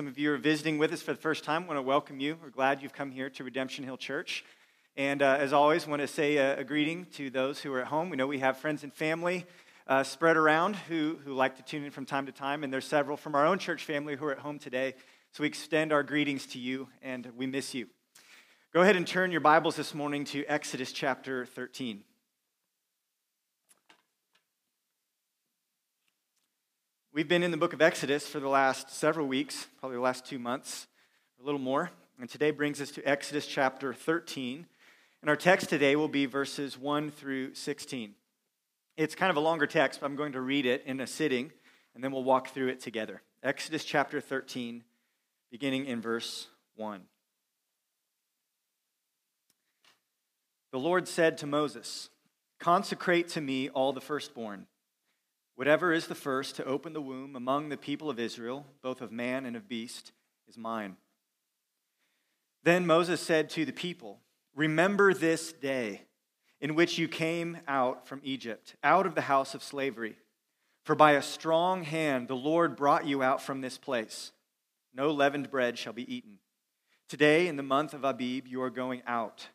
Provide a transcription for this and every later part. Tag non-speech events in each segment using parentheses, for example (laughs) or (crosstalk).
some of you are visiting with us for the first time, I want to welcome you. We're glad you've come here to Redemption Hill Church. And uh, as always, want to say a, a, greeting to those who are at home. We know we have friends and family uh, spread around who, who like to tune in from time to time, and there's several from our own church family who are at home today. So we extend our greetings to you, and we miss you. Go ahead and turn your Bibles this morning to Exodus chapter 13. We've been in the book of Exodus for the last several weeks, probably the last two months, a little more. And today brings us to Exodus chapter 13. And our text today will be verses 1 through 16. It's kind of a longer text, but I'm going to read it in a sitting, and then we'll walk through it together. Exodus chapter 13, beginning in verse 1. The Lord said to Moses, Consecrate to me all the firstborn Whatever is the first to open the womb among the people of Israel, both of man and of beast, is mine. Then Moses said to the people, Remember this day in which you came out from Egypt, out of the house of slavery. For by a strong hand the Lord brought you out from this place. No leavened bread shall be eaten. Today, in the month of Abib, you are going out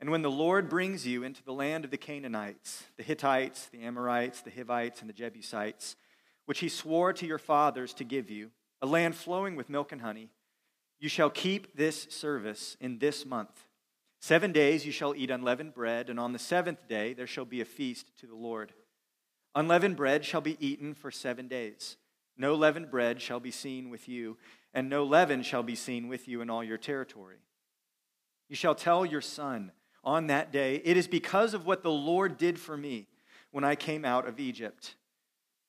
and when the Lord brings you into the land of the Canaanites, the Hittites, the Amorites, the Hivites, and the Jebusites, which he swore to your fathers to give you, a land flowing with milk and honey, you shall keep this service in this month. Seven days you shall eat unleavened bread, and on the seventh day there shall be a feast to the Lord. Unleavened bread shall be eaten for seven days. No leavened bread shall be seen with you, and no leaven shall be seen with you in all your territory. You shall tell your son, on that day, It is because of what the Lord did for me when I came out of Egypt.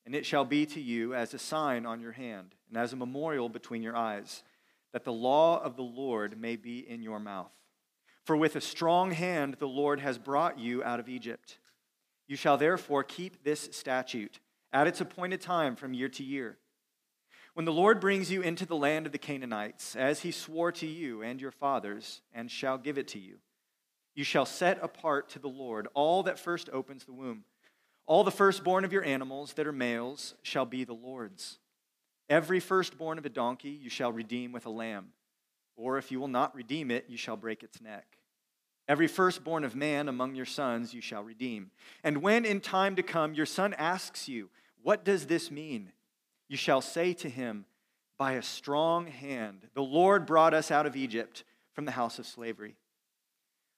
And it shall be to you as a sign on your hand and as a memorial between your eyes, that the law of the Lord may be in your mouth. For with a strong hand the Lord has brought you out of Egypt. You shall therefore keep this statute at its appointed time from year to year. When the Lord brings you into the land of the Canaanites, as he swore to you and your fathers, and shall give it to you, you shall set apart to the Lord all that first opens the womb. All the firstborn of your animals that are males shall be the Lord's. Every firstborn of a donkey you shall redeem with a lamb, or if you will not redeem it, you shall break its neck. Every firstborn of man among your sons you shall redeem. And when in time to come your son asks you, What does this mean? You shall say to him, By a strong hand, the Lord brought us out of Egypt from the house of slavery.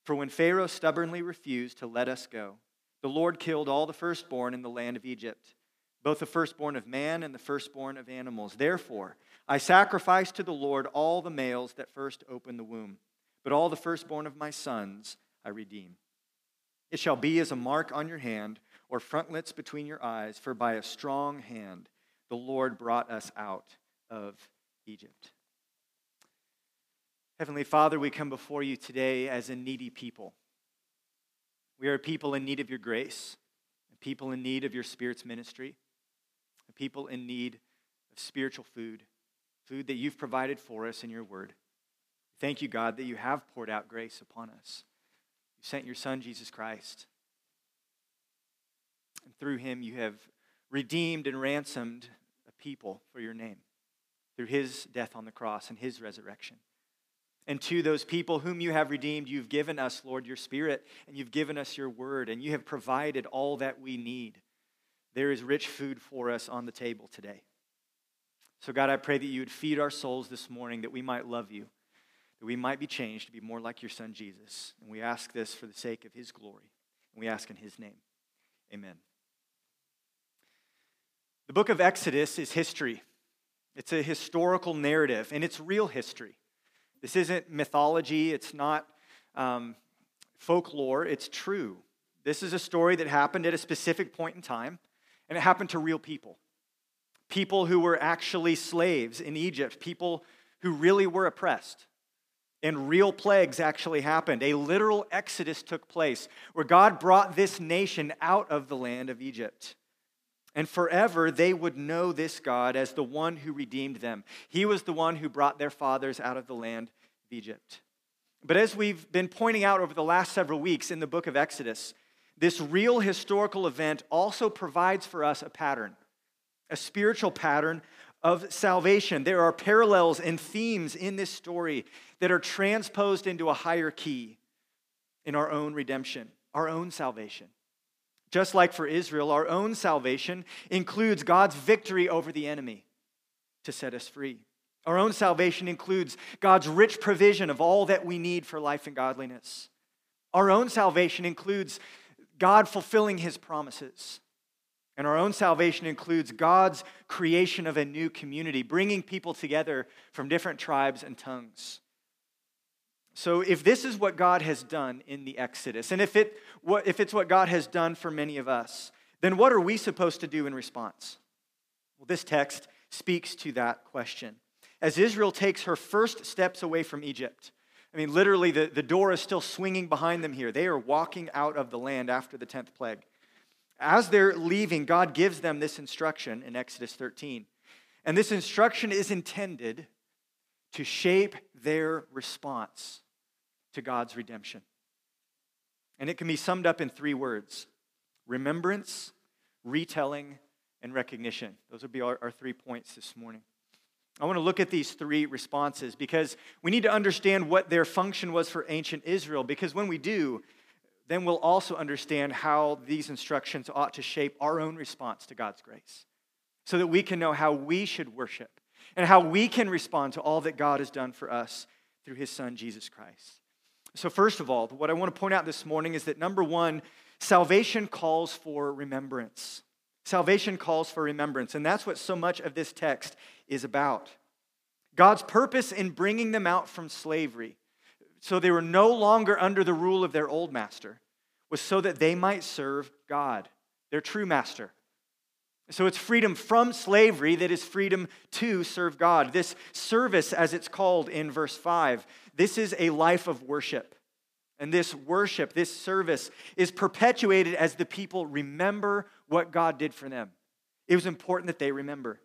For when Pharaoh stubbornly refused to let us go, the Lord killed all the firstborn in the land of Egypt, both the firstborn of man and the firstborn of animals. Therefore, I sacrifice to the Lord all the males that first open the womb, but all the firstborn of my sons I redeem. It shall be as a mark on your hand or frontlets between your eyes, for by a strong hand the Lord brought us out of Egypt. Heavenly Father, we come before you today as a needy people. We are a people in need of your grace, people in need of your Spirit's ministry, people in need of spiritual food, food that you've provided for us in your word. Thank you, God, that you have poured out grace upon us. You sent your Son, Jesus Christ. And through him, you have redeemed and ransomed a people for your name through his death on the cross and his resurrection. And to those people whom you have redeemed, you've given us, Lord, your Spirit, and you've given us your word, and you have provided all that we need. There is rich food for us on the table today. So, God, I pray that you would feed our souls this morning, that we might love you, that we might be changed to be more like your Son, Jesus. And we ask this for the sake of his glory. And we ask in his name. Amen. The book of Exodus is history, it's a historical narrative, and it's real history. This isn't mythology, it's not um, folklore, it's true. This is a story that happened at a specific point in time, and it happened to real people. People who were actually slaves in Egypt, people who really were oppressed. And real plagues actually happened. A literal exodus took place where God brought this nation out of the land of Egypt. And forever they would know this God as the one who redeemed them. He was the one who brought their fathers out of the land of Egypt. But as we've been pointing out over the last several weeks in the book of Exodus, this real historical event also provides for us a pattern, a spiritual pattern of salvation. There are parallels and themes in this story that are transposed into a higher key in our own redemption, our own salvation. Just like for Israel, our own salvation includes God's victory over the enemy to set us free. Our own salvation includes God's rich provision of all that we need for life and godliness. Our own salvation includes God fulfilling his promises. And our own salvation includes God's creation of a new community, bringing people together from different tribes and tongues. So, if this is what God has done in the Exodus, and if, it, if it's what God has done for many of us, then what are we supposed to do in response? Well, this text speaks to that question. As Israel takes her first steps away from Egypt, I mean, literally, the, the door is still swinging behind them here. They are walking out of the land after the 10th plague. As they're leaving, God gives them this instruction in Exodus 13. And this instruction is intended to shape their response to God's redemption. And it can be summed up in three words remembrance, retelling, and recognition. Those would be our, our three points this morning. I want to look at these three responses because we need to understand what their function was for ancient Israel. Because when we do, then we'll also understand how these instructions ought to shape our own response to God's grace so that we can know how we should worship and how we can respond to all that God has done for us through his son, Jesus Christ. So, first of all, what I want to point out this morning is that number one, salvation calls for remembrance. Salvation calls for remembrance, and that's what so much of this text is about. God's purpose in bringing them out from slavery, so they were no longer under the rule of their old master, was so that they might serve God, their true master. So it's freedom from slavery that is freedom to serve God. This service, as it's called in verse 5, this is a life of worship. And this worship, this service, is perpetuated as the people remember what God did for them. It was important that they remember.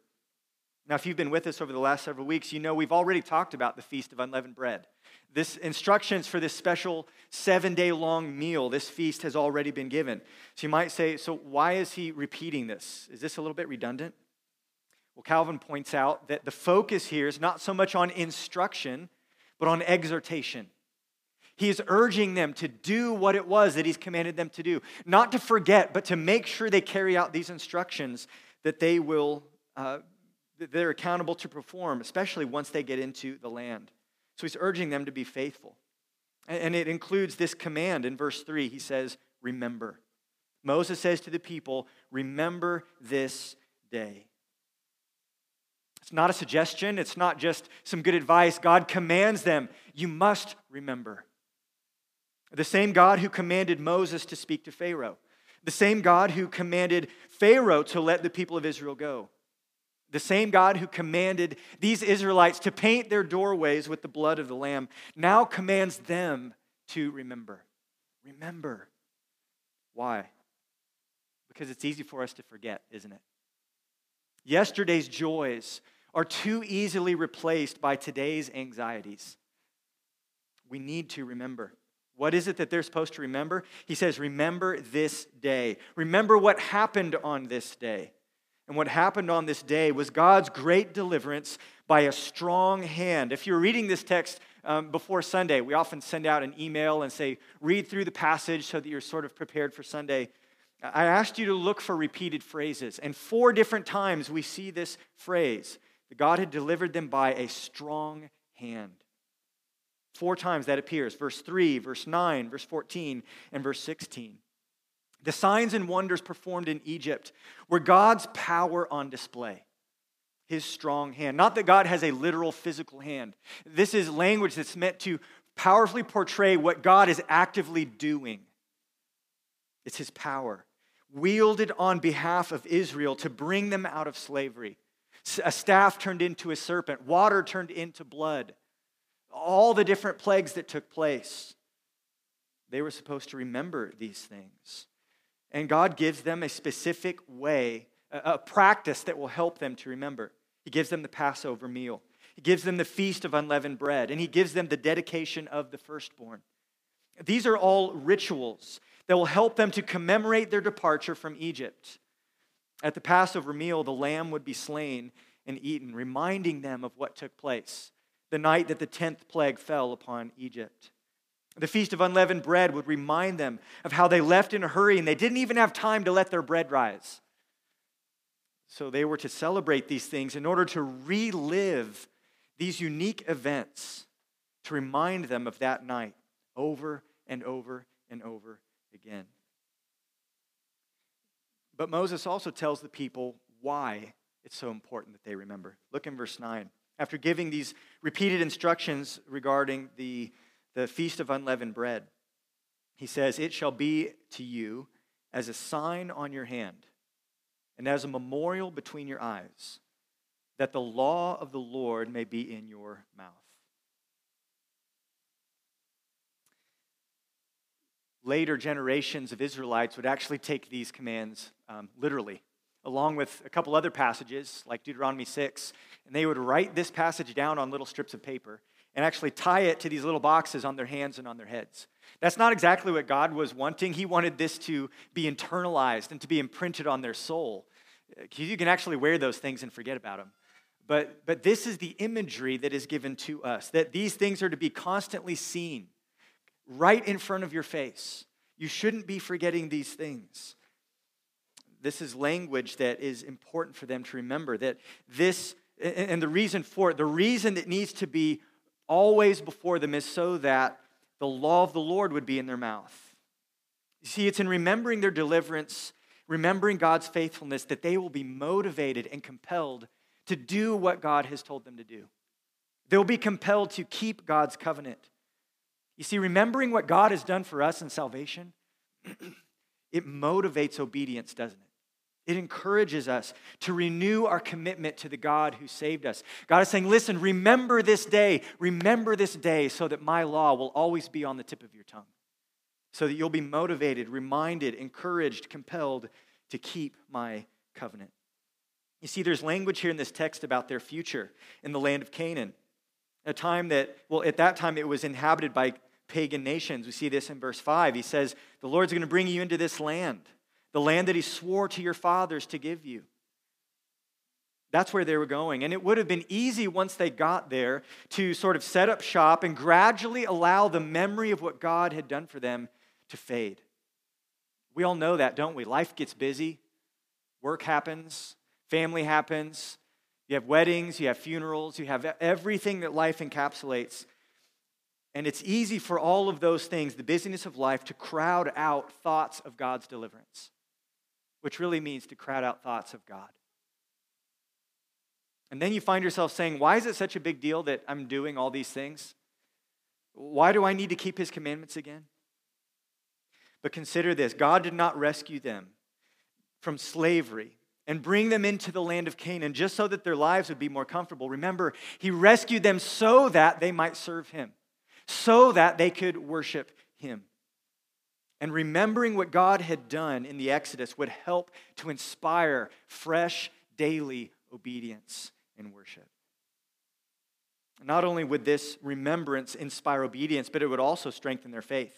Now, if you've been with us over the last several weeks, you know we've already talked about the Feast of Unleavened Bread. This instructions for this special seven day long meal, this feast has already been given. So you might say, so why is he repeating this? Is this a little bit redundant? Well, Calvin points out that the focus here is not so much on instruction, but on exhortation. He is urging them to do what it was that he's commanded them to do, not to forget, but to make sure they carry out these instructions that they will, uh, that they're accountable to perform, especially once they get into the land. So he's urging them to be faithful. And it includes this command in verse 3. He says, Remember. Moses says to the people, Remember this day. It's not a suggestion, it's not just some good advice. God commands them, You must remember. The same God who commanded Moses to speak to Pharaoh, the same God who commanded Pharaoh to let the people of Israel go. The same God who commanded these Israelites to paint their doorways with the blood of the Lamb now commands them to remember. Remember. Why? Because it's easy for us to forget, isn't it? Yesterday's joys are too easily replaced by today's anxieties. We need to remember. What is it that they're supposed to remember? He says, Remember this day. Remember what happened on this day. And what happened on this day was God's great deliverance by a strong hand. If you're reading this text um, before Sunday, we often send out an email and say, read through the passage so that you're sort of prepared for Sunday. I asked you to look for repeated phrases, and four different times we see this phrase that God had delivered them by a strong hand. Four times that appears verse 3, verse 9, verse 14, and verse 16. The signs and wonders performed in Egypt were God's power on display, his strong hand. Not that God has a literal physical hand. This is language that's meant to powerfully portray what God is actively doing. It's his power, wielded on behalf of Israel to bring them out of slavery. A staff turned into a serpent, water turned into blood. All the different plagues that took place. They were supposed to remember these things. And God gives them a specific way, a, practice that will help them to remember. He gives them the Passover meal, He gives them the feast of unleavened bread, and He gives them the dedication of the firstborn. These are all rituals that will help them to commemorate their departure from Egypt. At the Passover meal, the lamb would be slain, and eaten, reminding them of what took place the night that the 10th plague fell upon Egypt. The Feast of Unleavened Bread would remind them of how they left in a hurry and they didn't even have time to let their bread rise. So they were to celebrate these things in order to relive these unique events, to remind them of that night over and over and over again. But Moses also tells the people why it's so important that they remember. Look in verse 9. After giving these repeated instructions regarding the, the Feast of Unleavened Bread, he says, It shall be to you as a sign on your hand and as a memorial between your eyes, that the law of the Lord may be in your mouth. Later generations of Israelites would actually take these commands um, literally, along with a couple other passages like Deuteronomy 6, and they would write this passage down on little strips of paper and actually tie it to these little boxes on their hands and on their heads. That's not exactly what God was wanting. He wanted this to be internalized and to be imprinted on their soul. Uh, you can actually wear those things and forget about them. But, but this is the imagery that is given to us that these things are to be constantly seen right in front of your face. You shouldn't be forgetting these things. This is language that is important for them to remember that this, and the reason for it, the reason it needs to be always before them is so that the law of the Lord would be in their mouth. You see, it's in remembering their deliverance, remembering God's faithfulness, that they will be motivated and compelled to do what God has told them to do. They'll be compelled to keep God's covenant. You see, remembering what God has done for us in salvation, (clears throat) it motivates obedience, doesn't it? It encourages us to renew our commitment to the God who saved us. God is saying, listen, remember this day, remember this day, so that my law will always be on the tip of your tongue, so that you'll be motivated, reminded, encouraged, compelled to keep my covenant. You see, there's language here in this text about their future in the land of Canaan, a time that, well, at that time it was inhabited by pagan nations. We see this in verse 5. He says, The Lord's going to bring you into this land the land that he swore to your fathers to give you. That's where they were going. And it would have been easy once they got there to sort of set up shop and gradually allow the memory of what God had done for them to fade. We all know that, don't we? Life gets busy, work happens, family happens, you have weddings, you have funerals, you have everything that life encapsulates. And it's easy for all of those things, the busyness of life, to crowd out thoughts of God's deliverance which really means to crowd out thoughts of God. And then you find yourself saying, Why is it such a big deal that I'm doing all these things? Why do I need to keep his commandments again? But consider this God did not rescue them from slavery and bring them into the land of Canaan just so that their lives would be more comfortable. Remember, he rescued them so that they might serve him, so that they could worship him. And remembering what God had done in the Exodus would help to inspire fresh daily obedience and worship. Not only would this remembrance inspire obedience, but it would also strengthen their faith.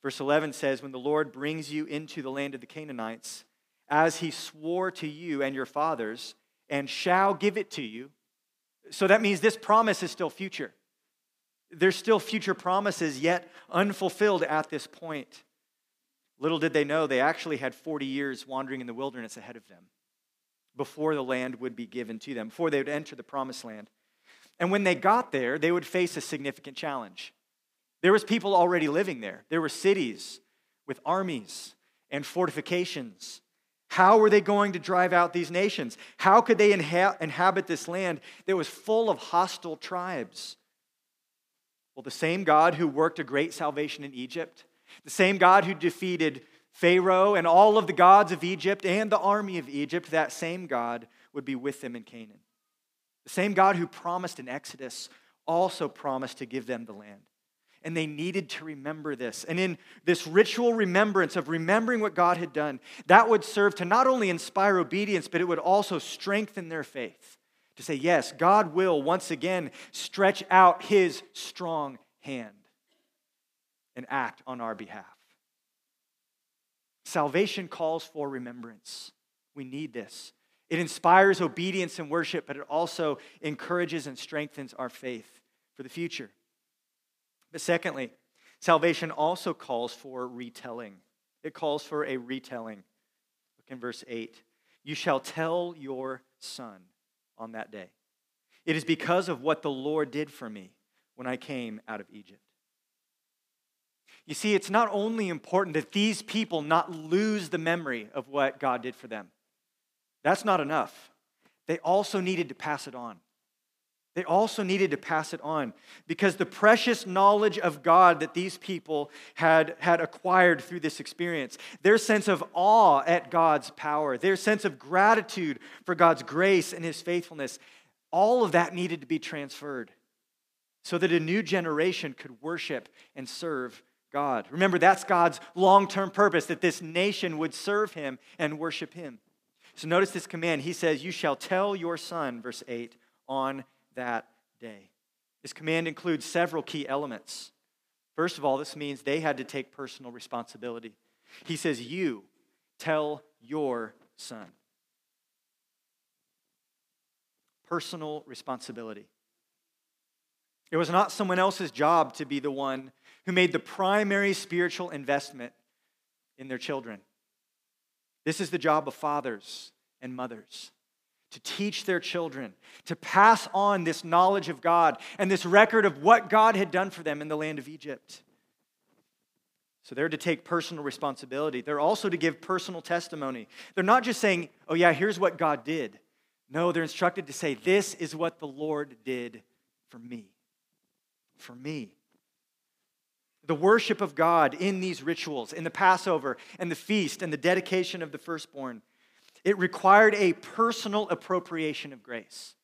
Verse 11 says, When the Lord brings you into the land of the Canaanites, as he swore to you and your fathers, and shall give it to you. So that means this promise is still future. There's still future promises yet unfulfilled at this point. Little did they know they actually had 40 years wandering in the wilderness ahead of them before the land would be given to them, before they would enter the promised land. And when they got there, they would face a significant challenge. There was people already living there. There were cities with armies and fortifications. How were they going to drive out these nations? How could they inha- inhabit this land that was full of hostile tribes? Well, the same God who worked a great salvation in Egypt, the same God who defeated Pharaoh and all of the gods of Egypt and the army of Egypt, that same God would be with them in Canaan. The same God who promised in Exodus also promised to give them the land. And they needed to remember this. And in this ritual remembrance of remembering what God had done, that would serve to not only inspire obedience, but it would also strengthen their faith to say, yes, God will once again stretch out his strong hand and act on our behalf. Salvation calls for remembrance. We need this. It inspires obedience and worship, but it also encourages and strengthens our faith for the future. But secondly, salvation also calls for retelling. It calls for a retelling. Look in verse 8. You shall tell your son on that day. It is because of what the Lord did for me when I came out of Egypt. You see, it's not only important that these people not lose the memory of what God did for them, that's not enough. They also needed to pass it on. They also needed to pass it on because the precious knowledge of God that these people had, had acquired through this experience, their sense of awe at God's power, their sense of gratitude for God's grace and his faithfulness, all of that needed to be transferred so that a new generation could worship and serve God. Remember, that's God's long term purpose that this nation would serve him and worship him. So notice this command. He says, You shall tell your son, verse 8, on that day. This command includes several key elements. First of all, this means they had to take personal responsibility. He says, You tell your son. Personal responsibility. It was not someone else's job to be the one who made the primary spiritual investment in their children. This is the job of fathers and mothers to teach their children, to pass on this knowledge of God and this record of what God had done for them in the land of Egypt. So they're to take personal responsibility. They're also to give personal testimony. They're not just saying, oh, yeah, here's what God did. No, they're instructed to say, this is what the Lord did for me. For me. The worship of God in these rituals, in the Passover and the feast and the dedication of the firstborn, it required a personal appropriation of grace.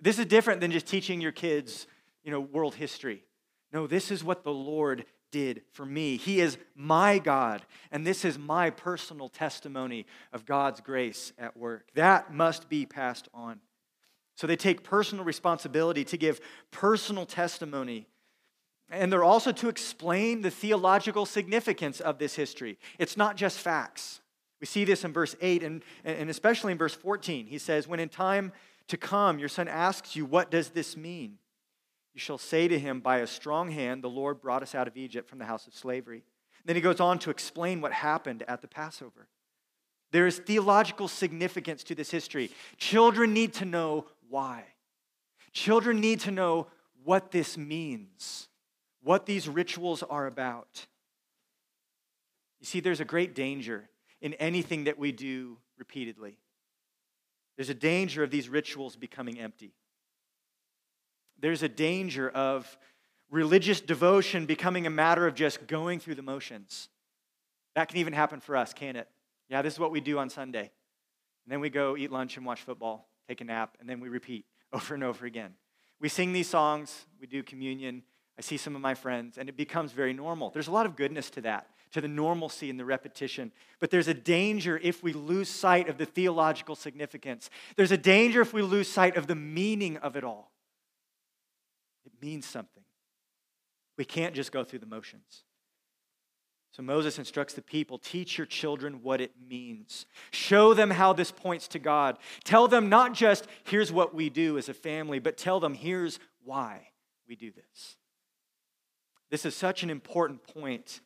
This is different than just teaching your kids, you know, world history. No, this is what the Lord did for me. He is my God, and this is my personal testimony of God's grace at work. That must be passed on. So they take personal responsibility to give personal testimony. And they're also to explain the theological significance of this history. It's not just facts. We see this in verse 8 and, and especially in verse 14. He says, When in time to come your son asks you, What does this mean? You shall say to him, By a strong hand the Lord brought us out of Egypt from the house of slavery. Then he goes on to explain what happened at the Passover. There is theological significance to this history. Children need to know why. Children need to know what this means, what these rituals are about. You see, there's a great danger in anything that we do repeatedly. There's a danger of these rituals becoming empty. There's a danger of religious devotion becoming a matter of just going through the motions. That can even happen for us, can it? Yeah, this is what we do on Sunday. And then we go eat lunch and watch football, take a nap, and then we repeat (laughs) over and over again. We sing these songs, we do communion. I see some of my friends, and it becomes very normal. There's a lot of goodness to that to the normalcy and the repetition. But there's a danger if we lose sight of the theological significance. There's a danger if we lose sight of the meaning of it all. It means something. We can't just go through the motions. So Moses instructs the people teach your children what it means. Show them how this points to God. Tell them not just, here's what we do as a family, but tell them, here's why we do this. This is such an important point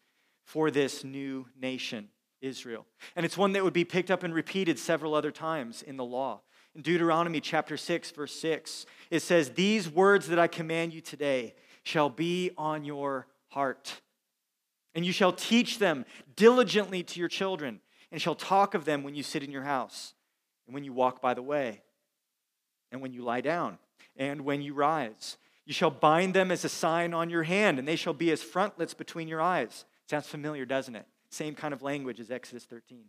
for this new nation, Israel. And it's one that would be picked up and repeated several other times in the law. In Deuteronomy chapter 6, verse 6, it says, These words that I command you today shall be on your heart. And you shall teach them diligently to your children, and shall talk of them when you sit in your house, and when you walk by the way, and when you lie down, and when you rise. You shall bind them as a sign on your hand, and they shall be as frontlets between your eyes. Sounds familiar, doesn't it? Same kind of language as Exodus 13.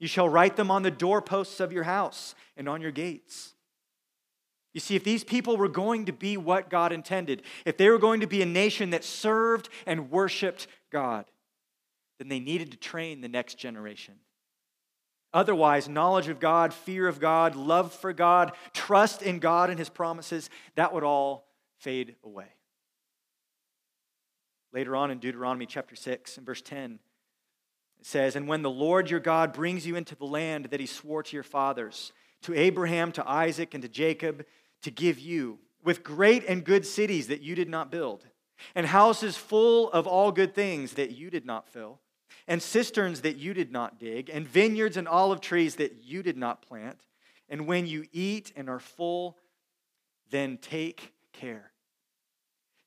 You shall write them on the doorposts of your house and on your gates. You see, if these people were going to be what God intended, if they were going to be a nation that served and worshiped God, then they needed to train the next generation. Otherwise, knowledge of God, fear of God, love for God, trust in God and His promises, that would all fade away. Later on in Deuteronomy chapter 6 and verse 10, It says, And when the Lord your God brings you into the land that he swore to your fathers, to Abraham, to Isaac, and to Jacob, to give you, with great and good cities that you did not build, and houses full of all good things that you did not fill, and cisterns that you did not dig, and vineyards and olive trees that you did not plant. And when you eat and are full, then take care.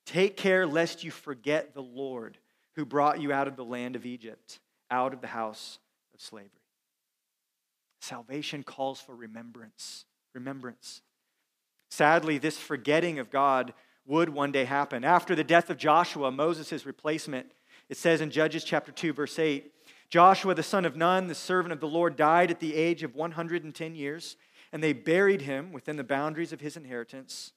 Take care lest you forget the Lord who brought you out of the land of Egypt, out of the house of slavery. Salvation calls for remembrance. Remembrance. Sadly, this forgetting of God would one day happen. After the death of Joshua, Moses' replacement, it says in Judges chapter 2, verse 8 Joshua, the son of Nun, the servant of the Lord, died at the age of 110 years, and they buried him within the boundaries of his inheritance.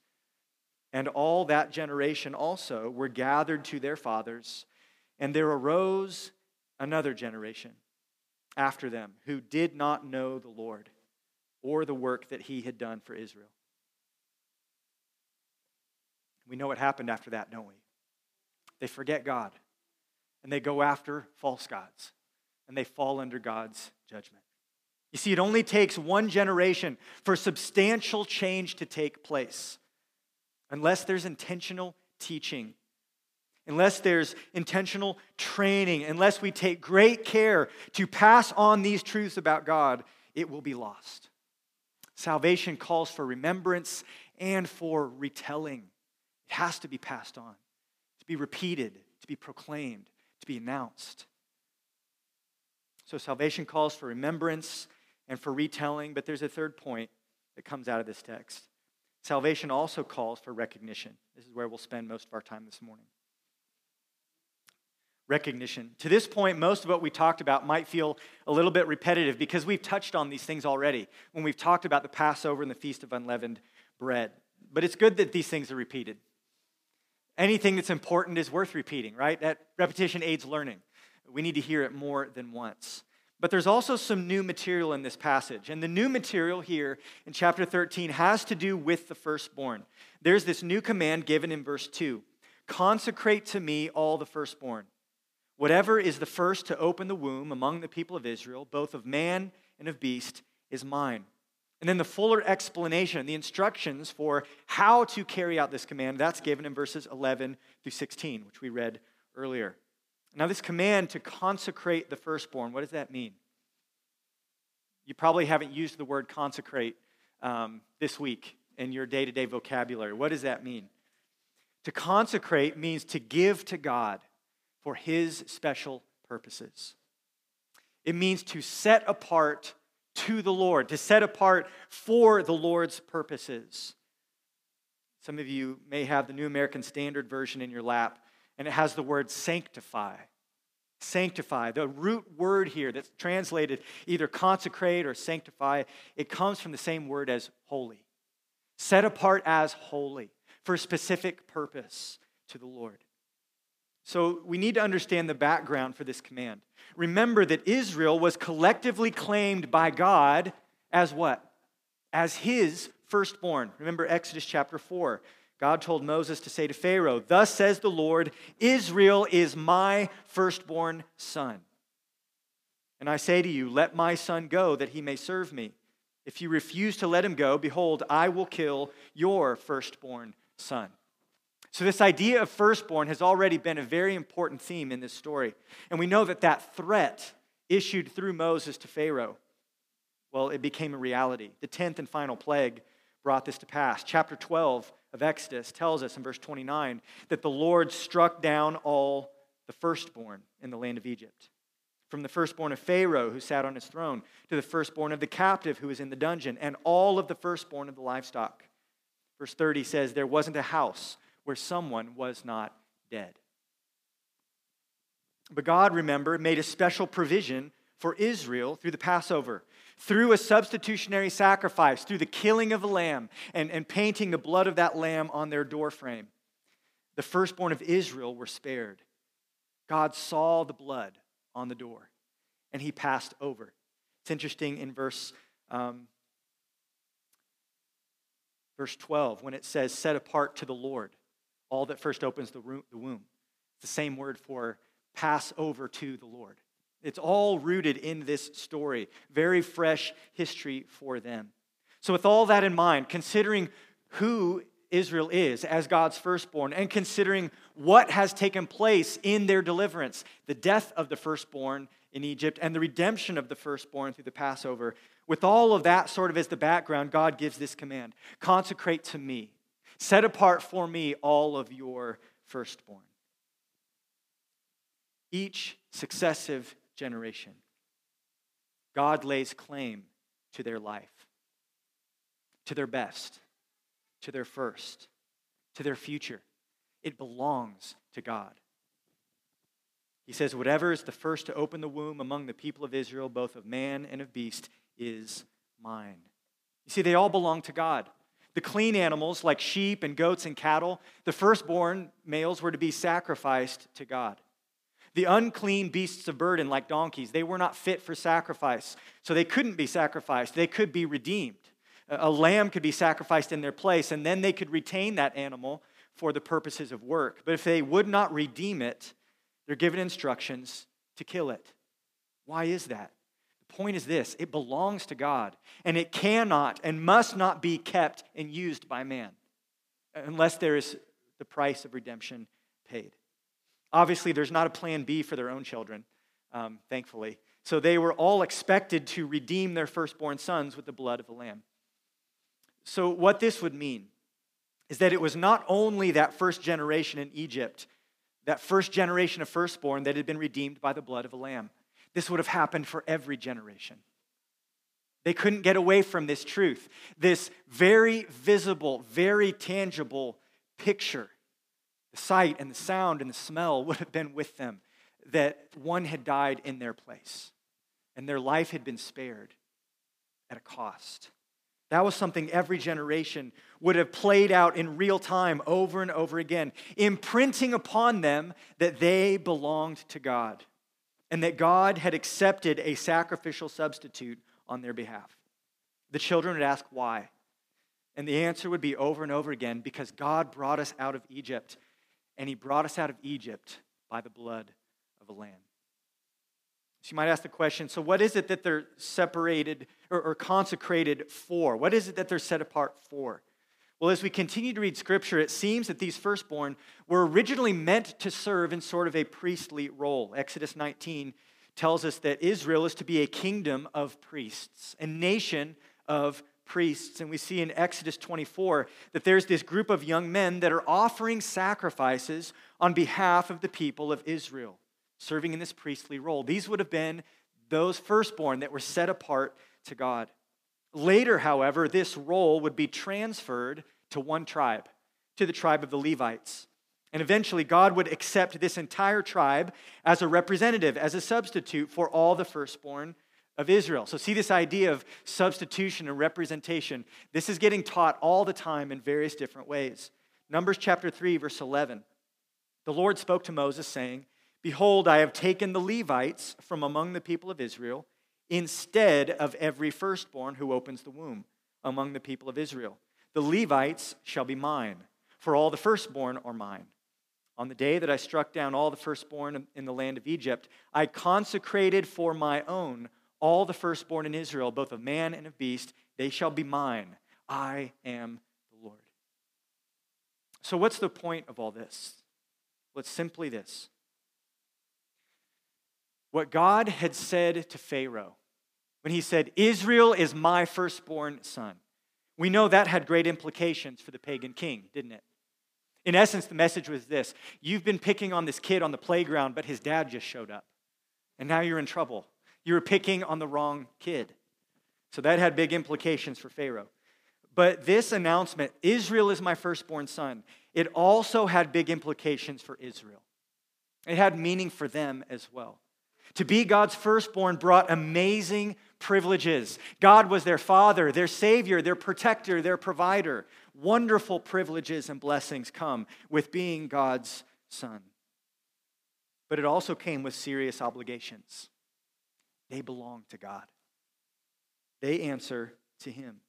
And all that generation also were gathered to their fathers, and there arose another generation after them who did not know the Lord or the work that he had done for Israel. We know what happened after that, don't we? They forget God and they go after false gods and they fall under God's judgment. You see, it only takes one generation for substantial change to take place unless there's intentional teaching, unless there's intentional training, unless we take great care to pass on these truths about God, it will be lost. Salvation calls for remembrance and for retelling. It has to be passed on, to be repeated, to be proclaimed, to be announced. So salvation calls for remembrance and for retelling, but there's a third point that comes out of this text. Salvation also calls for recognition. This is where we'll spend most of our time this morning. Recognition. To this point, most of what we talked about might feel a little bit repetitive because we've touched on these things already when we've talked about the Passover and the Feast of Unleavened Bread. But it's good that these things are repeated. Anything that's important is worth repeating, right? That repetition aids learning. We need to hear it more than once. But there's also some new material in this passage. And the new material here in chapter 13 has to do with the firstborn. There's this new command given in verse 2 Consecrate to me all the firstborn. Whatever is the first to open the womb among the people of Israel, both of man and of beast, is mine. And then the fuller explanation, the instructions for how to carry out this command, that's given in verses 11 through 16, which we read earlier. Now, this command to consecrate the firstborn, what does that mean? You probably haven't used the word consecrate um, this week in your day to day vocabulary. What does that mean? To consecrate means to give to God for His special purposes. It means to set apart to the Lord, to set apart for the Lord's purposes. Some of you may have the New American Standard Version in your lap and it has the word sanctify. Sanctify. The root word here that's translated either consecrate or sanctify, it comes from the same word as holy. Set apart as holy for a specific purpose to the Lord. So we need to understand the background for this command. Remember that Israel was collectively claimed by God as what? As his firstborn. Remember Exodus chapter 4. God told Moses to say to Pharaoh, Thus says the Lord, Israel is my firstborn son. And I say to you, Let my son go, that he may serve me. If you refuse to let him go, behold, I will kill your firstborn son. So, this idea of firstborn has already been a very important theme in this story. And we know that that threat issued through Moses to Pharaoh, well, it became a reality. The 10th and final plague brought this to pass. Chapter 12 of Exodus tells us in verse 29 that the Lord struck down all the firstborn in the land of Egypt. From the firstborn of Pharaoh who sat on his throne to the firstborn of the captive who was in the dungeon, and all of the firstborn of the livestock. Verse 30 says, There wasn't a house where someone was not dead. But God, remember, made a special provision for Israel through the Passover through a substitutionary sacrifice, through the killing of a lamb and, and painting the blood of that lamb on their doorframe, the firstborn of Israel were spared. God saw the blood on the door and he passed over. It's interesting in verse, um, verse 12 when it says, set apart to the Lord, all that first opens the womb. It's the same word for pass over to the Lord It's all rooted in this story, very fresh history for them. So, with all that in mind, considering who Israel is as God's firstborn and considering what has taken place in their deliverance the death of the firstborn in Egypt and the redemption of the firstborn through the Passover. With all of that sort of as the background, God gives this command consecrate to me, set apart for me all of your firstborn. Each successive generation, God lays claim to their life, to their best to their first, to their future. It belongs to God. He says, Whatever is the first to open the womb among the people of Israel, both of man and of beast, is mine. You see, they all belong to God. The clean animals, like sheep and goats and cattle, the firstborn males were to be sacrificed to God. The unclean beasts of burden, like donkeys, they were not fit for sacrifice, so they couldn't be sacrificed. They could be redeemed a lamb could be sacrificed in their place, and then they could retain that animal for the purposes of work. But if they would not redeem it, they're given instructions to kill it. Why is that? The point is this it belongs to God, and it cannot and must not be kept and used by man unless there is the price of redemption paid. Obviously, there's not a plan B for their own children, um, thankfully. So they were all expected to redeem their firstborn sons with the blood of the lamb. So, what this would mean is that it was not only that first generation in Egypt, that first generation of firstborn that had been redeemed by the blood of a lamb. This would have happened for every generation. They couldn't get away from this truth, this very visible, very tangible picture. The sight and the sound and the smell would have been with them that one had died in their place and their life had been spared at a cost. That was something every generation would have played out in real time over and over again, imprinting upon them that they belonged to God and that God had accepted a sacrificial substitute on their behalf. The children would ask why. And the answer would be over and over again because God brought us out of Egypt, and He brought us out of Egypt by the blood of a lamb. So you might ask the question so, what is it that they're separated or, or, consecrated for? What is it that they're set apart for? Well, as we continue to read scripture, it seems that these firstborn were originally meant to serve in sort of a priestly role. Exodus 19 tells us that Israel is to be a kingdom of priests, a nation of priests. And we see in Exodus 24 that there's this group of young men that are offering sacrifices on behalf of the people of Israel serving in this priestly role. These would have been those firstborn that were set apart to God. Later, however, this role would be transferred to one tribe, to the tribe of the Levites. And eventually, God would accept this entire tribe as a representative, as a substitute for all the firstborn of Israel. So, see this idea of substitution and representation. This is getting taught all the time in various different ways. Numbers chapter 3, verse 11. The Lord spoke to Moses, saying, Behold, I have taken the Levites from among the people of Israel instead of every firstborn who opens the womb among the people of Israel. The Levites shall be mine, for all the firstborn are mine. On the day that I struck down all the firstborn in the land of Egypt, I consecrated for my own all the firstborn in Israel, both of man and of beast. They shall be mine. I am the Lord. So, what's the point of all this? Well, it's simply this what God had said to Pharaoh when he said, Israel is my firstborn son. We know that had great implications for the pagan king, didn't it? In essence, the message was this You've been picking on this kid on the playground, but his dad just showed up. And now you're in trouble. You were picking on the wrong kid. So that had big implications for Pharaoh. But this announcement, Israel is my firstborn son, it also had big implications for Israel. It had meaning for them as well. To be God's firstborn brought amazing privileges. God was their father, their savior, their protector, their provider. Wonderful privileges and blessings come with being God's son. But it also came with serious obligations. They belong to God, they answer to Him.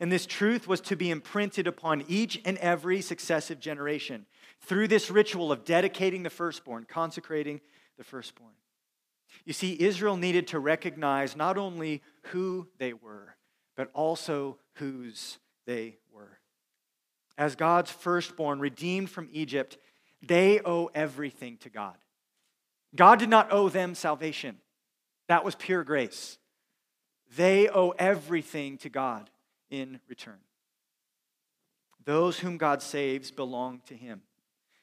And this truth was to be imprinted upon each and every successive generation through this ritual of dedicating the firstborn, consecrating the firstborn. You see, Israel needed to recognize not only who they were, but also whose they were. As God's firstborn, redeemed from Egypt, they owe everything to God. God did not owe them salvation, that was pure grace. They owe everything to God in return. Those whom God saves belong to Him.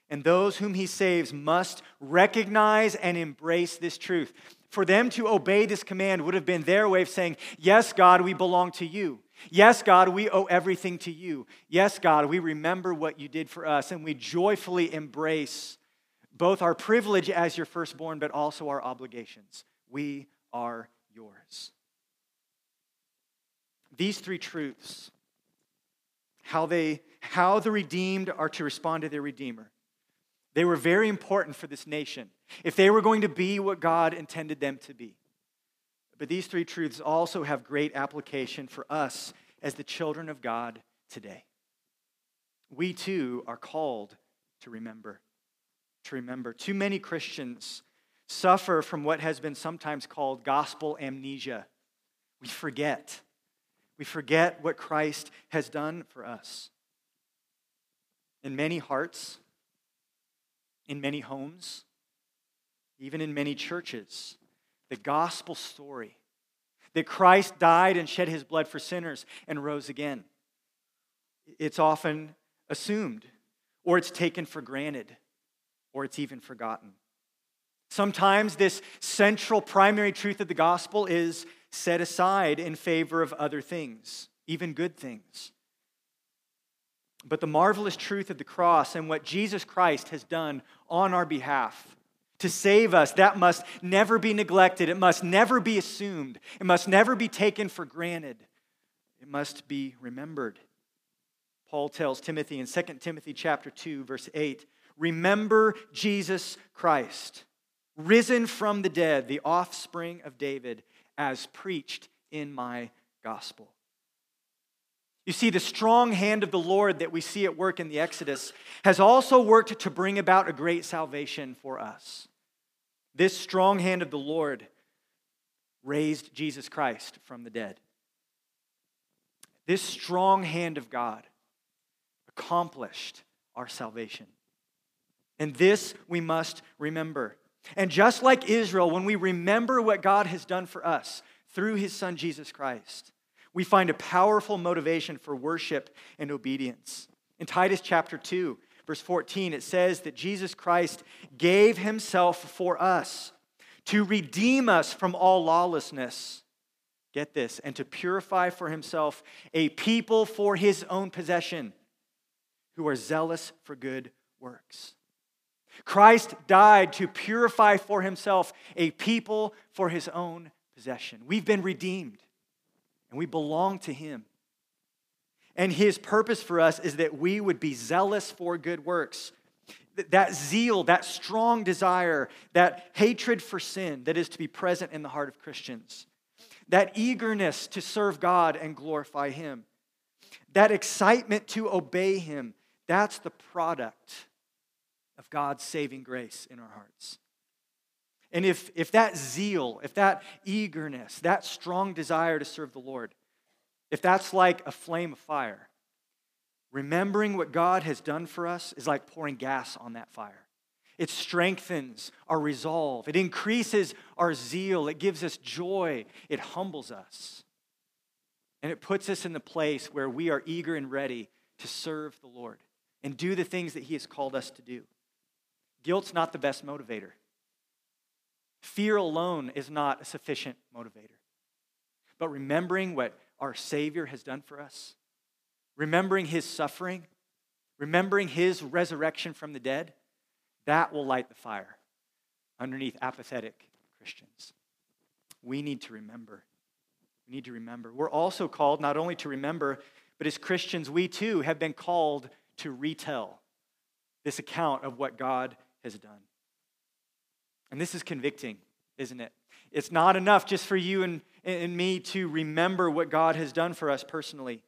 And those whom He saves must recognize and embrace this truth. For them to obey this command would have been their way of saying, Yes, God, we belong to you. Yes, God, we owe everything to you. Yes, God, we remember what you did for us, and we joyfully embrace both our privilege as your firstborn, but also our obligations. We are yours. These three truths, how, they, how the redeemed are to respond to their Redeemer, they were very important for this nation if they were going to be what God intended them to be. But these three truths also have great application for us as the children of God today. We too are called to remember. To remember. Too many Christians suffer from what has been sometimes called gospel amnesia. We forget. We forget what Christ has done for us. In many hearts, in many homes, even in many churches, the gospel story that Christ died and shed his blood for sinners and rose again. It's often assumed, or it's taken for granted, or it's even forgotten. Sometimes this central primary truth of the gospel is set aside in favor of other things, even good things. But the marvelous truth of the cross and what Jesus Christ has done on our behalf to save us, that must never be neglected. It must never be assumed. It must never be taken for granted. It must be remembered. Paul tells Timothy in 2 Timothy chapter 2 verse 8, "Remember Jesus Christ, risen from the dead, the offspring of David, as preached in my gospel." You see, the strong hand of the Lord that we see at work in the Exodus has also worked to bring about a great salvation for us. This strong hand of the Lord raised Jesus Christ from the dead. This strong hand of God accomplished our salvation. And this we must remember. And just like Israel, when we remember what God has done for us through his son Jesus Christ, we find a powerful motivation for worship and obedience. In Titus chapter 2, verse 14, it says that Jesus Christ gave himself for us to redeem us from all lawlessness. Get this, and to purify for himself a people for his own possession who are zealous for good works. Christ died to purify for himself a people for his own possession. We've been redeemed and we belong to Him. And His purpose for us is that we would be zealous for good works. That zeal, that strong desire, that hatred for sin that is to be present in the heart of Christians, that eagerness to serve God and glorify Him, that excitement to obey Him, that's the product of God's saving grace in our hearts. And if, if that zeal, if that eagerness, that strong desire to serve the Lord, if that's like a flame of fire, remembering what God has done for us is like pouring gas on that fire. It strengthens our resolve, it increases our zeal, it gives us joy, it humbles us. And it puts us in the place where we are eager and ready to serve the Lord and do the things that He has called us to do. Guilt's not the best motivator. Fear alone is not a sufficient motivator. But remembering what our Savior has done for us, remembering his suffering, remembering his resurrection from the dead, that will light the fire underneath apathetic Christians. We need to remember. We need to remember. We're also called not only to remember, but as Christians, we too have been called to retell this account of what God has done. And this is convicting, isn't it? It's not enough just for you and, and me to remember what God has done for us personally.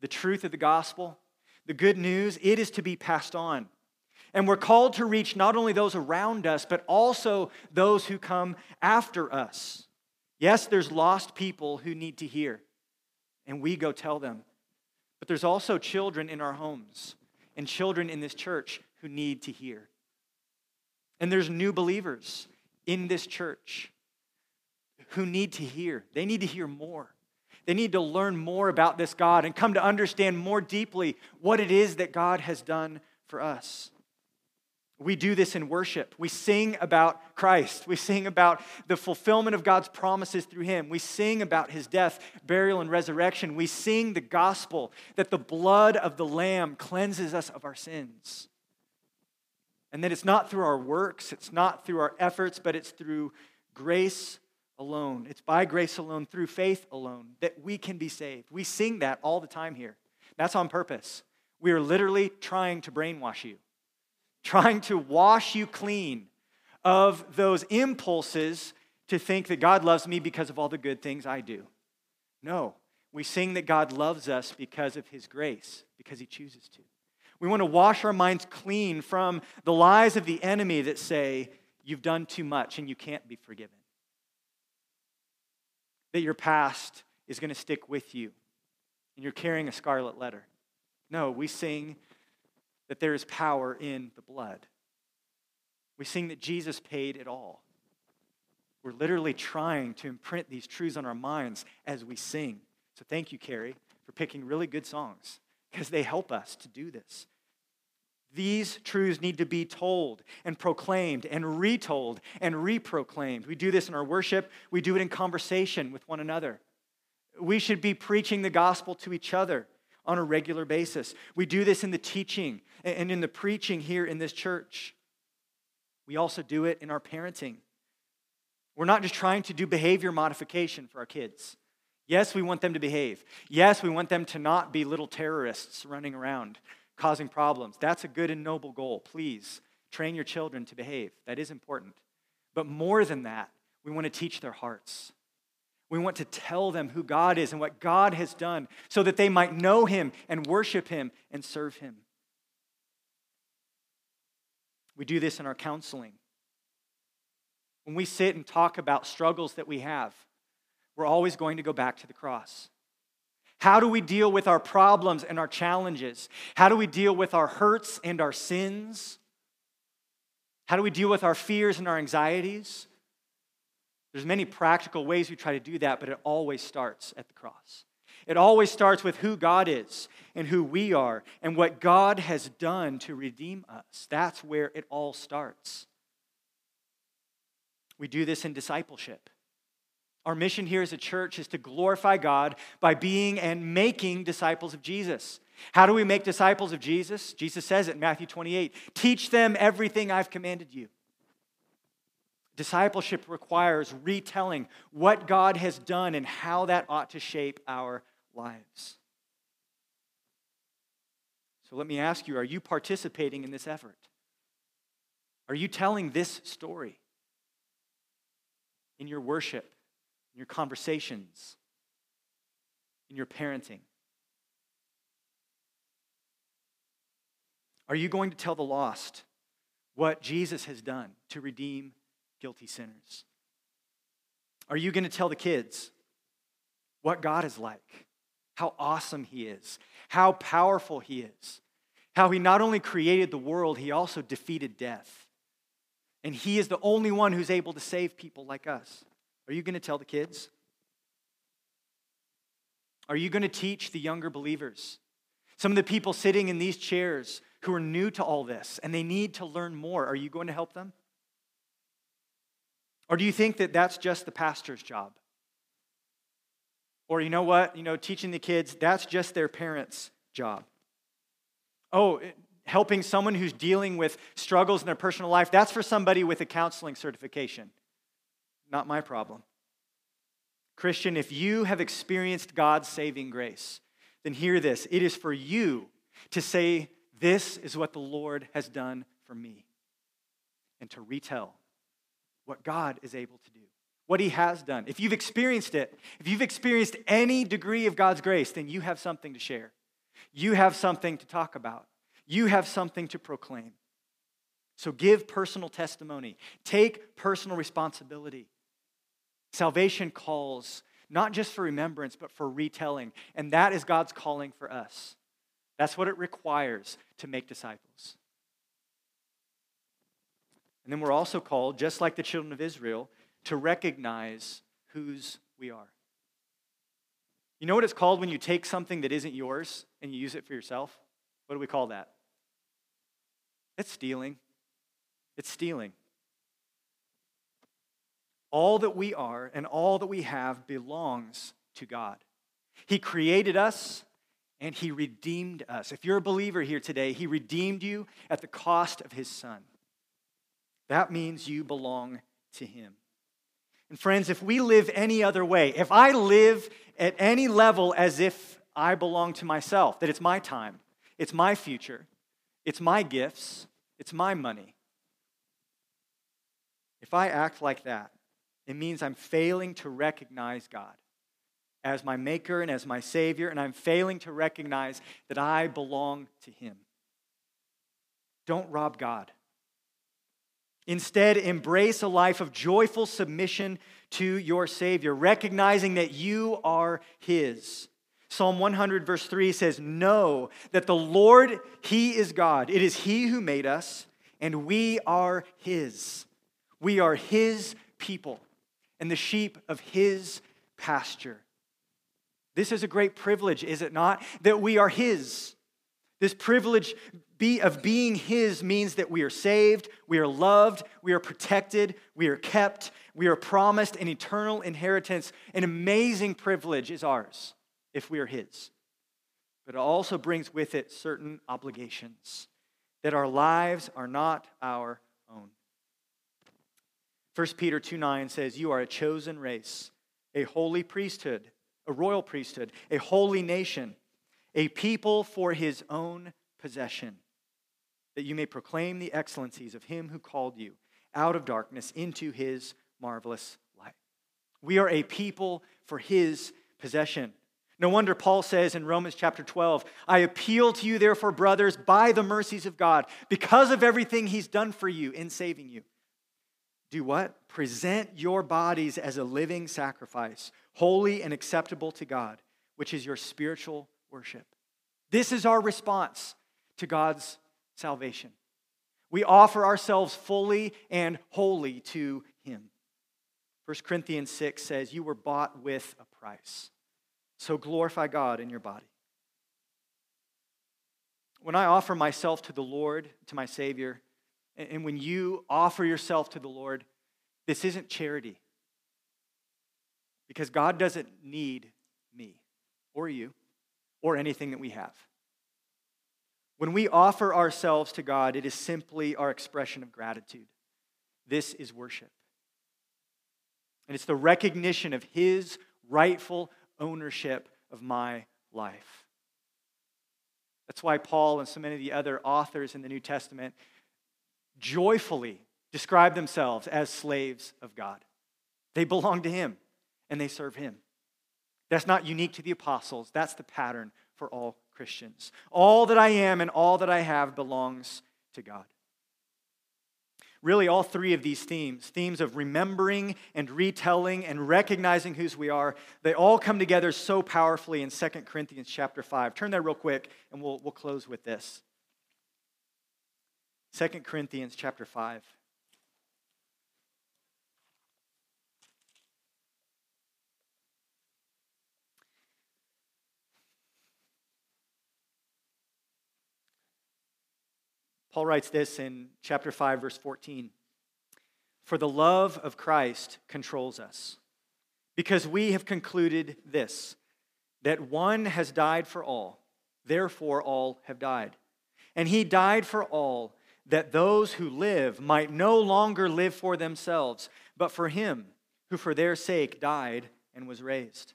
The truth of the gospel, the good news, it is to be passed on. And we're called to reach not only those around us, but also those who come after us. Yes, there's lost people who need to hear, and we go tell them. But there's also children in our homes and children in this church who need to hear. And there's new believers in this church who need to hear. They need to hear more. They need to learn more about this God and come to understand more deeply what it is that God has done for us. We do this in worship. We sing about Christ. We sing about the fulfillment of God's promises through Him. We sing about His death, burial, and resurrection. We sing the gospel that the blood of the Lamb cleanses us of our sins. And that it's not through our works, it's not through our efforts, but it's through grace alone. It's by grace alone, through faith alone, that we can be saved. We sing that all the time here. That's on purpose. We are literally trying to brainwash you, trying to wash you clean of those impulses to think that God loves me because of all the good things I do. No, we sing that God loves us because of his grace, because he chooses to. We want to wash our minds clean from the lies of the enemy that say, you've done too much and you can't be forgiven that your past is going to stick with you and you're carrying a scarlet letter. No, we sing that there is power in the blood. We sing that Jesus paid it all. We're literally trying to imprint these truths on our minds as we sing. So thank you, Carrie, for picking really good songs because they help us to do this. These truths need to be told and proclaimed and retold and reproclaimed. We do this in our worship, we do it in conversation with one another. We should be preaching the gospel to each other on a regular basis. We do this in the teaching and in the preaching here in this church. We also do it in our parenting. We're not just trying to do behavior modification for our kids. Yes, we want them to behave. Yes, we want them to not be little terrorists running around causing problems. That's a good and noble goal. Please train your children to behave. That is important. But more than that, we want to teach their hearts. We want to tell them who God is and what God has done so that they might know Him and worship Him and serve Him. We do this in our counseling. When we sit and talk about struggles that we have, we're always going to go back to the cross. How do we deal with our problems and our challenges? How do we deal with our hurts and our sins? How do we deal with our fears and our anxieties? There's many practical ways we try to do that, but it always starts at the cross. It always starts with who God is and who we are and what God has done to redeem us. That's where it all starts. We do this in discipleship. Our mission here as a church is to glorify God by being and making disciples of Jesus. How do we make disciples of Jesus? Jesus says it in Matthew 28 Teach them everything I've commanded you. Discipleship requires retelling what God has done and how that ought to shape our lives. So let me ask you are you participating in this effort? Are you telling this story in your worship? In your conversations, in your parenting? Are you going to tell the lost what Jesus has done to redeem guilty sinners? Are you going to tell the kids what God is like, how awesome He is, how powerful He is, how He not only created the world, He also defeated death? And He is the only one who's able to save people like us. Are you going to tell the kids? Are you going to teach the younger believers? Some of the people sitting in these chairs who are new to all this and they need to learn more, are you going to help them? Or do you think that that's just the pastor's job? Or you know what? You know, teaching the kids, that's just their parents' job. Oh, eh, helping someone who's dealing with struggles in their personal life, that's for somebody with a counseling certification. Not my problem. Christian, if you have experienced God's saving grace, then hear this. It is for you to say, This is what the Lord has done for me, and to retell what God is able to do, what He has done. If you've experienced it, if you've experienced any degree of God's grace, then you have something to share. You have something to talk about. You have something to proclaim. So give personal testimony, take personal responsibility. Salvation calls not just for remembrance, but for retelling. And that is God's calling for us. That's what it requires to make disciples. And then we're also called, just like the children of Israel, to recognize whose we are. You know what it's called when you take something that isn't yours and you use it for yourself? What do we call that? It's stealing. It's stealing. All that we are and all that we have belongs to God. He created us and He redeemed us. If you're a believer here today, He redeemed you at the cost of His Son. That means you belong to Him. And friends, if we live any other way, if I live at any level as if I belong to myself, that it's my time, it's my future, it's my gifts, it's my money, if I act like that, it means I'm failing to recognize God as my maker and as my savior, and I'm failing to recognize that I belong to him. Don't rob God. Instead, embrace a life of joyful submission to your Savior, recognizing that you are His. Psalm 100, verse 3 says, Know that the Lord, He is God. It is He who made us, and we are His. We are His people and the sheep of His pasture. This is a great privilege, is it not? That we are His. This privilege be, of being His means that we are saved, we are loved, we are protected, we are kept, we are promised an eternal inheritance. An amazing privilege is ours if we are His. But it also brings with it certain obligations that our lives are not our own. 1 Peter 2 9 says, You are a chosen race, a holy priesthood, a royal priesthood, a holy nation, a people for his own possession, that you may proclaim the excellencies of him who called you out of darkness into his marvelous light. We are a people for his possession. No wonder Paul says in Romans chapter 12, I appeal to you, therefore, brothers, by the mercies of God, because of everything he's done for you in saving you do what? Present your bodies as a living sacrifice, holy and acceptable to God, which is your spiritual worship. This is our response to God's salvation. We offer ourselves fully and wholly to Him. 1 Corinthians 6 says, You were bought with a price. So glorify God in your body. When I offer myself to the Lord, to my Savior, and when you offer yourself to the Lord, this isn't charity. Because God doesn't need me or you or anything that we have. When we offer ourselves to God, it is simply our expression of gratitude. This is worship. And it's the recognition of His rightful ownership of my life. That's why Paul and so many of the other authors in the New Testament joyfully describe themselves as slaves of God. They belong to Him and they serve Him. That's not unique to the apostles, that's the pattern for all Christians. All that I am and all that I have belongs to God. Really, all three of these themes themes of remembering and retelling and recognizing whose we are they all come together so powerfully in 2 Corinthians chapter 5. Turn there real quick and we'll, we'll close with this. 2 Corinthians chapter 5. Paul writes this in chapter 5, verse 14 For the love of Christ controls us, because we have concluded this, that one has died for all, therefore all have died. And he died for all, that those who live might no longer live for themselves, but for him who for their sake died and was raised.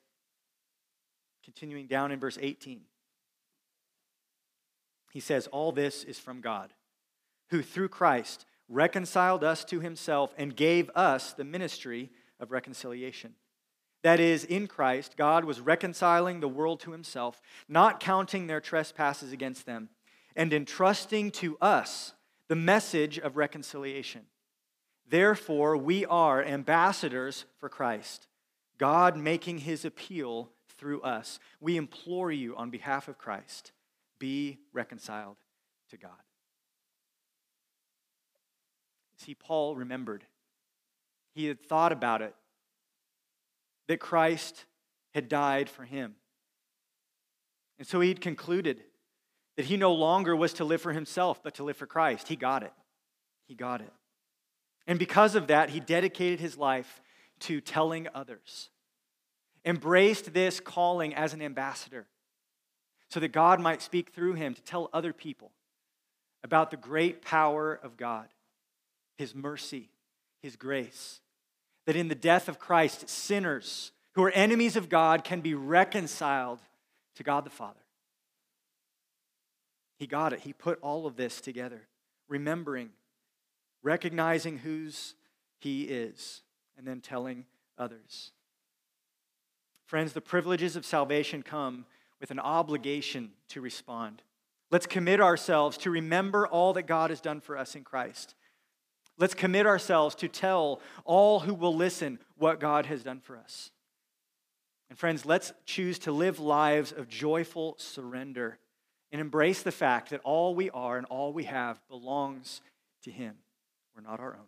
Continuing down in verse 18, he says, All this is from God who through Christ reconciled us to himself and gave us the ministry of reconciliation. That is, in Christ, God was reconciling the world to himself, not counting their trespasses against them, and entrusting to us the message of reconciliation. Therefore, we are ambassadors for Christ, God making his appeal through us. We implore you on behalf of Christ be reconciled to God. See, Paul remembered. He had thought about it that Christ had died for him. And so he'd concluded that he no longer was to live for himself, but to live for Christ. He got it. He got it. And because of that, he dedicated his life to telling others, embraced this calling as an ambassador so that God might speak through him to tell other people about the great power of God, his mercy, his grace. That in the death of Christ, sinners who are enemies of God can be reconciled to God the Father. He got it. He put all of this together, remembering, recognizing whose he is, and then telling others. Friends, the privileges of salvation come with an obligation to respond. Let's commit ourselves to remember all that God has done for us in Christ. Let's commit ourselves to tell all who will listen what God has done for us. And friends, let's choose to live lives of joyful surrender and embrace the fact that all we are and all we have belongs to Him. We're not our own.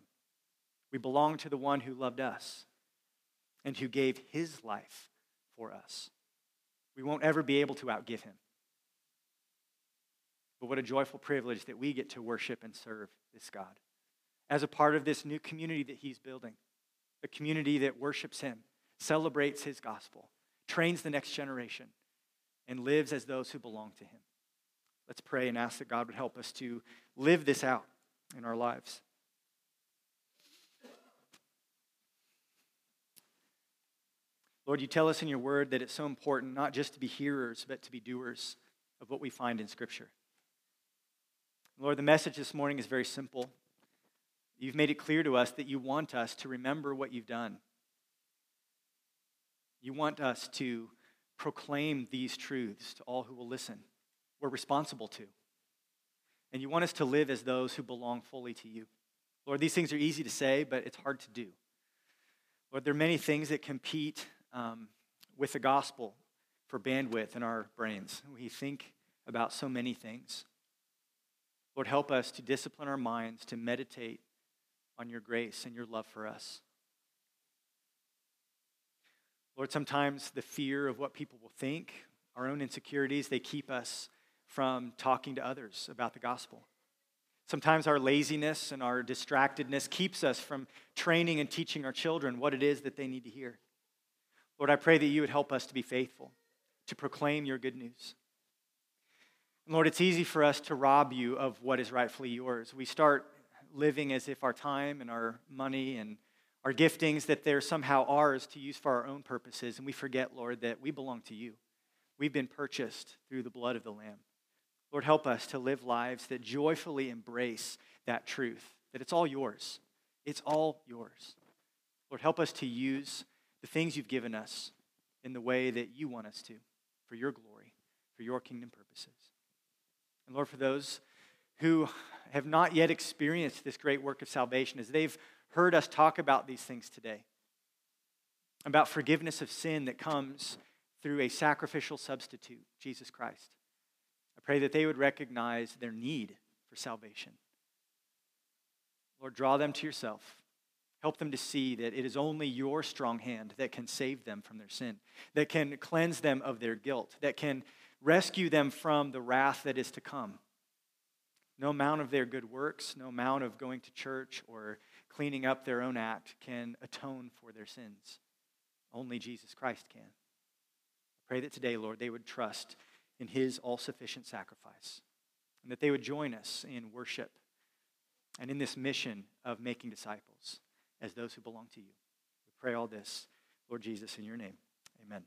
We belong to the one who loved us and who gave His life for us. We won't ever be able to outgive him. But what a joyful privilege that we get to worship and serve this God as a part of this new community that he's building, a community that worships him, celebrates his gospel, trains the next generation, and lives as those who belong to him. Let's pray and ask that God would help us to live this out in our lives. Lord, you tell us in your word that it's so important not just to be hearers, but to be doers of what we find in Scripture. Lord, the message this morning is very simple. You've made it clear to us that you want us to remember what you've done. You want us to proclaim these truths to all who will listen. We're responsible to. And you want us to live as those who belong fully to you. Lord, these things are easy to say, but it's hard to do. Lord, there are many things that compete um, with the gospel for bandwidth in our brains. We think about so many things. Lord, help us to discipline our minds to meditate on your grace and your love for us. Lord, sometimes the fear of what people will think, our own insecurities, they keep us from talking to others about the gospel. Sometimes our laziness and our distractedness keeps us from training and teaching our children what it is that they need to hear. Lord, I pray that you would help us to be faithful, to proclaim your good news. And Lord, it's easy for us to rob you of what is rightfully yours. We start living as if our time and our money and our giftings that they're somehow ours to use for our own purposes and we forget lord that we belong to you we've been purchased through the blood of the lamb lord help us to live lives that joyfully embrace that truth that it's all yours it's all yours lord help us to use the things you've given us in the way that you want us to, for your glory, for your kingdom purposes. And Lord, for those who have not yet experienced this great work of salvation, as they've heard us talk about these things today, about forgiveness of sin that comes through a sacrificial substitute, Jesus Christ. Pray that they would recognize their need for salvation. Lord, draw them to yourself. Help them to see that it is only your strong hand that can save them from their sin, that can cleanse them of their guilt, that can rescue them from the wrath that is to come. No amount of their good works, no amount of going to church or cleaning up their own act can atone for their sins. Only Jesus Christ can. I pray that today, Lord, they would trust in his all sufficient sacrifice and that they would join us in worship and in this mission of making disciples as those who belong to you. We pray all this, Lord Jesus, in your name. Amen.